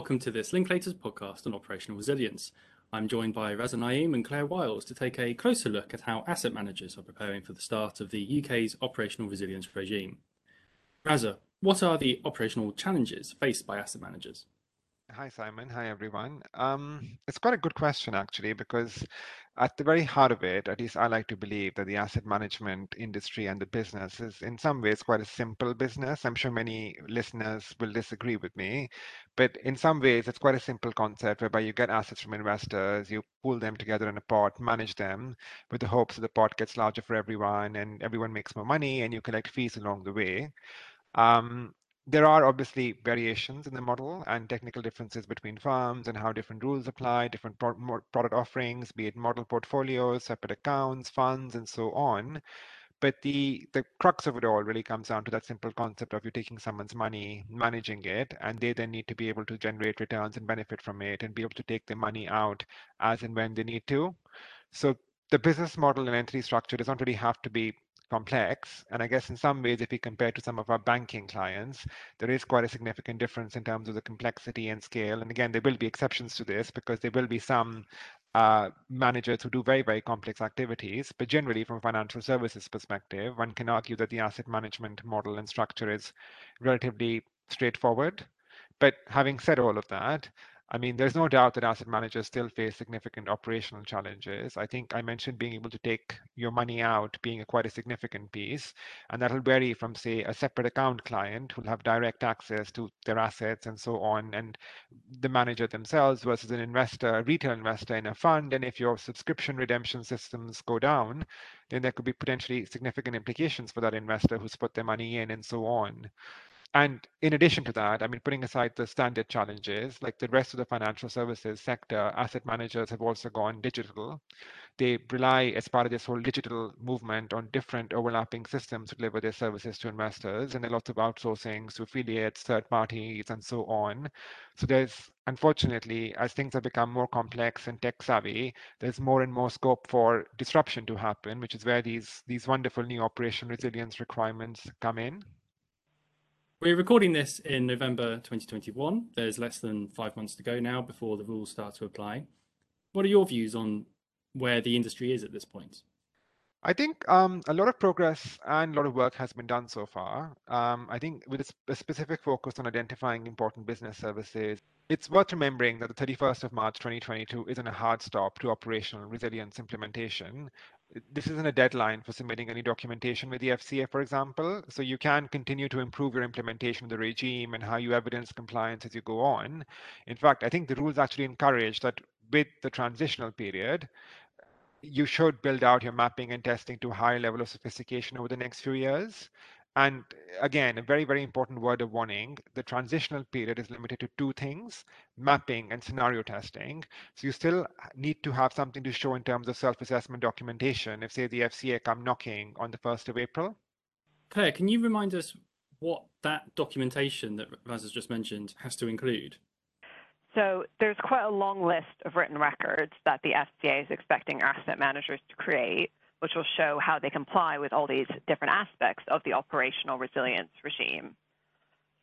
Welcome to this Linklaters podcast on operational resilience. I'm joined by Raza Naeem and Clare Wiles to take a closer look at how asset managers are preparing for the start of the UK's operational resilience regime. Raza, what are the operational challenges faced by asset managers? Hi, Simon. Hi, everyone. Um, it's quite a good question, actually, because at the very heart of it, at least I like to believe that the asset management industry and the business is in some ways quite a simple business. I'm sure many listeners will disagree with me, but in some ways, it's quite a simple concept whereby you get assets from investors, you pool them together in a pot, manage them with the hopes that the pot gets larger for everyone and everyone makes more money and you collect fees along the way. Um, there are obviously variations in the model and technical differences between firms and how different rules apply, different pro product offerings, be it model portfolios, separate accounts, funds, and so on. But the, the crux of it all really comes down to that simple concept of you taking someone's money, managing it, and they then need to be able to generate returns and benefit from it and be able to take their money out as and when they need to. So the business model and entity structure does not really have to be complex. And I guess in some ways, if we compare to some of our banking clients, there is quite a significant difference in terms of the complexity and scale. And again, there will be exceptions to this because there will be some uh, managers who do very, very complex activities. But generally, from a financial services perspective, one can argue that the asset management model and structure is relatively straightforward. But having said all of that, I mean, there's no doubt that asset managers still face significant operational challenges. I think I mentioned being able to take your money out being a quite a significant piece, and that'll vary from, say, a separate account client who'll have direct access to their assets and so on, and the manager themselves versus an investor, a retail investor in a fund. And if your subscription redemption systems go down, then there could be potentially significant implications for that investor who's put their money in and so on. And in addition to that, I mean, putting aside the standard challenges, like the rest of the financial services sector, asset managers have also gone digital. They rely, as part of this whole digital movement, on different overlapping systems to deliver their services to investors. And there are lots of outsourcing to affiliates, third parties, and so on. So there's, unfortunately, as things have become more complex and tech savvy, there's more and more scope for disruption to happen, which is where these, these wonderful new operational resilience requirements come in. We're recording this in November 2021. There's less than five months to go now before the rules start to apply. What are your views on where the industry is at this point? I think um, a lot of progress and a lot of work has been done so far. Um, I think with a, specific focus on identifying important business services, it's worth remembering that the 31st of March 2022 isn't a hard stop to operational resilience implementation this isn't a deadline for submitting any documentation with the FCA, for example. So you can continue to improve your implementation of the regime and how you evidence compliance as you go on. In fact, I think the rules actually encourage that with the transitional period, you should build out your mapping and testing to a higher level of sophistication over the next few years. And uh, again, a very, very important word of warning the transitional period is limited to two things mapping and scenario testing. So you still uh, need to have something to show in terms of self assessment documentation if, say, the FCA come knocking on the 1st of April. Clare, can you remind us what that documentation that Raz has just mentioned has to include? So there's quite a long list of written records that the FCA is expecting asset managers to create which will show how they comply with all these different aspects of the operational resilience regime.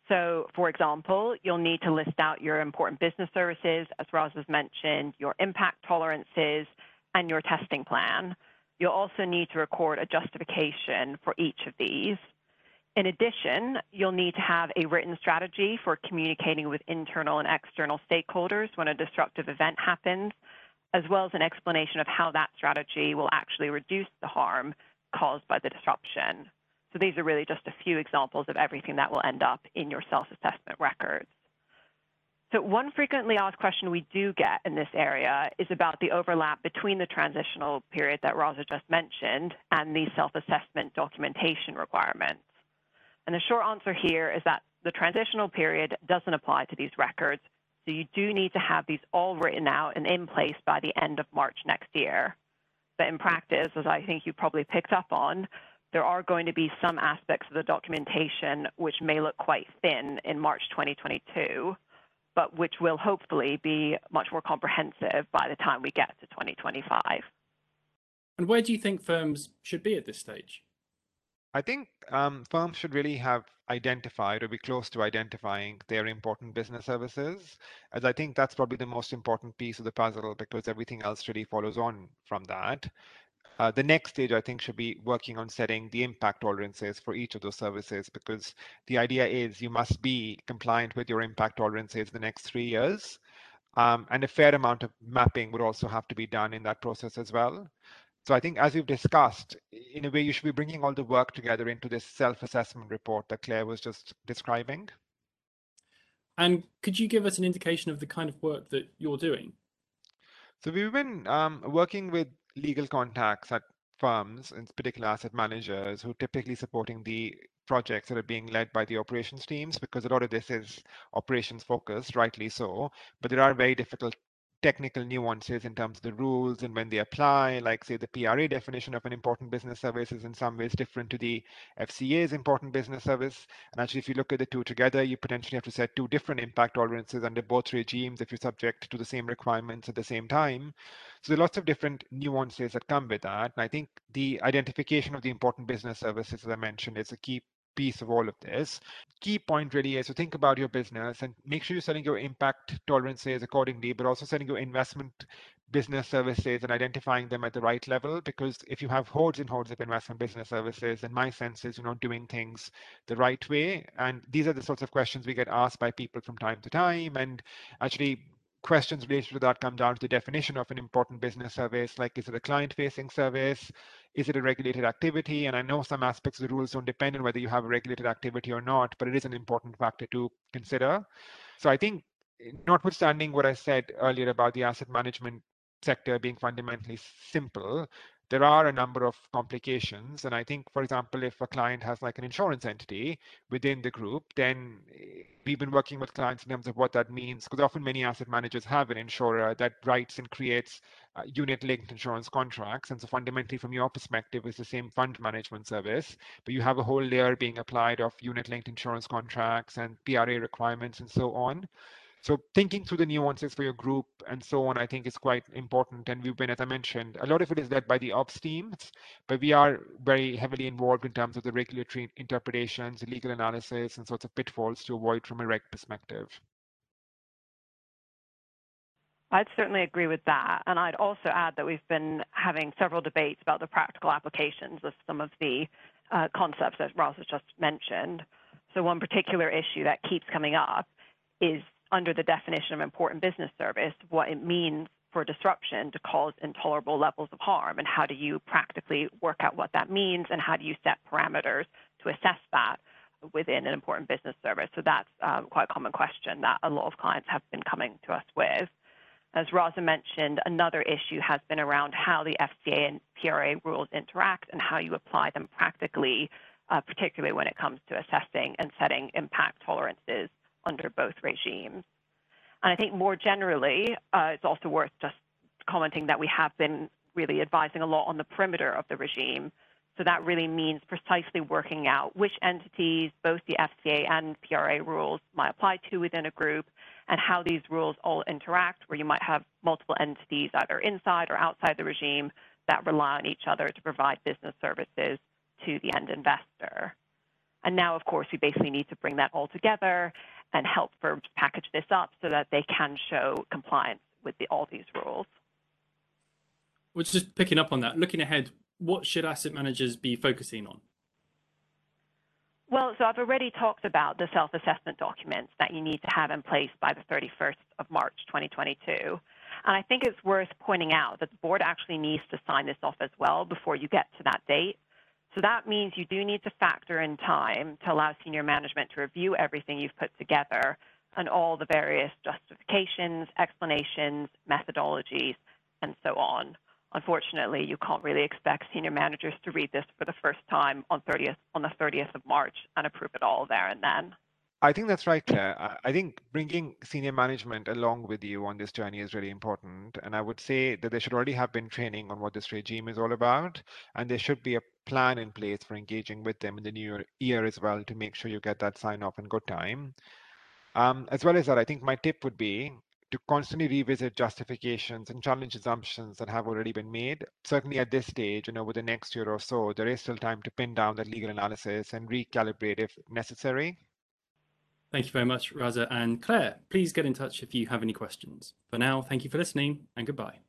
So, for example, you'll need to list out your important business services, as Raz has mentioned, your impact tolerances, and your testing plan. You'll also need to record a justification for each of these. In addition, you'll need to have a written strategy for communicating with internal and external stakeholders when a disruptive event happens, as well as an explanation of how that strategy will actually reduce the harm caused by the disruption. So these are really just a few examples of everything that will end up in your self-assessment records. So one frequently asked question we do get in this area is about the overlap between the transitional period that Raza just mentioned and the self-assessment documentation requirements. And the short answer here is that the transitional period doesn't apply to these records so you do need to have these all written out and in place by the end of March next year. But in practice, as I think you probably picked up on, there are going to be some aspects of the documentation which may look quite thin in March 2022, but which will hopefully be much more comprehensive by the time we get to 2025. And where do you think firms should be at this stage? I think um, firms should really have identified or be close to identifying their important business services, as I think that's probably the most important piece of the puzzle because everything else really follows on from that. Uh, the next stage, I think, should be working on setting the impact tolerances for each of those services because the idea is you must be compliant with your impact tolerances the next three years. Um, and a fair amount of mapping would also have to be done in that process as well. So I think as we've discussed, in a way, you should be bringing all the work together into this self-assessment report that Clare was just describing. And could you give us an indication of the kind of work that you're doing? So we've been um, working with legal contacts at firms, in particular asset managers, who are typically supporting the projects that are being led by the operations teams, because a lot of this is operations focused, rightly so. But there are very difficult technical nuances in terms of the rules and when they apply, like say the PRA definition of an important business service is in some ways different to the FCA's important business service. And actually, if you look at the two together, you potentially have to set two different impact tolerances under both regimes if you're subject to the same requirements at the same time. So there are lots of different nuances that come with that. And I think the identification of the important business services, as I mentioned, is a key piece of all of this. Key point really is to think about your business and make sure you're setting your impact tolerances accordingly, but also setting your investment business services and identifying them at the right level. Because if you have hordes and hordes of investment business services, in my sense is you're not doing things the right way. And these are the sorts of questions we get asked by people from time to time. And actually, questions related to that come down to the definition of an important business service, like is it a client-facing service? Is it a regulated activity? And I know some aspects of the rules don't depend on whether you have a regulated activity or not, but it is an important factor to consider. So I think notwithstanding what I said earlier about the asset management sector being fundamentally simple, there are a number of complications. And I think, for example, if a client has like an insurance entity within the group, then we've been working with clients in terms of what that means, because often many asset managers have an insurer that writes and creates uh, unit linked insurance contracts. And so fundamentally, from your perspective, it's the same fund management service, but you have a whole layer being applied of unit linked insurance contracts and PRA requirements and so on. So thinking through the nuances for your group and so on, I think is quite important. And we've been, as I mentioned, a lot of it is led by the ops teams, but we are very heavily involved in terms of the regulatory interpretations, legal analysis, and sorts of pitfalls to avoid from a reg perspective. I'd certainly agree with that. And I'd also add that we've been having several debates about the practical applications of some of the uh, concepts that Ross has just mentioned. So one particular issue that keeps coming up is under the definition of important business service what it means for disruption to cause intolerable levels of harm and how do you practically work out what that means and how do you set parameters to assess that within an important business service. So that's um, quite a common question that a lot of clients have been coming to us with. As Raza mentioned, another issue has been around how the FCA and PRA rules interact and how you apply them practically, uh, particularly when it comes to assessing and setting impact tolerances under both regimes. And I think more generally, uh, it's also worth just commenting that we have been really advising a lot on the perimeter of the regime. So that really means precisely working out which entities both the FCA and PRA rules might apply to within a group and how these rules all interact, where you might have multiple entities either inside or outside the regime that rely on each other to provide business services to the end investor. And now, of course, we basically need to bring that all together and help firms package this up so that they can show compliance with the, all these rules. Well, just picking up on that, looking ahead, what should asset managers be focusing on? Well, so I've already talked about the self-assessment documents that you need to have in place by the 31st of March 2022. And I think it's worth pointing out that the board actually needs to sign this off as well before you get to that date. So that means you do need to factor in time to allow senior management to review everything you've put together and all the various justifications, explanations, methodologies, and so on. Unfortunately, you can't really expect senior managers to read this for the first time on 30th on the 30th of March and approve it all there and then. I think that's right, Clare. I think bringing senior management along with you on this journey is really important. And I would say that they should already have been training on what this regime is all about. And there should be a plan in place for engaging with them in the new year as well to make sure you get that sign off in good time. Um, as well as that, I think my tip would be to constantly revisit justifications and challenge assumptions that have already been made. Certainly at this stage and over the next year or so, there is still time to pin down that legal analysis and recalibrate if necessary. Thank you very much, Raza and Clare. Please get in touch if you have any questions. For now, thank you for listening and goodbye.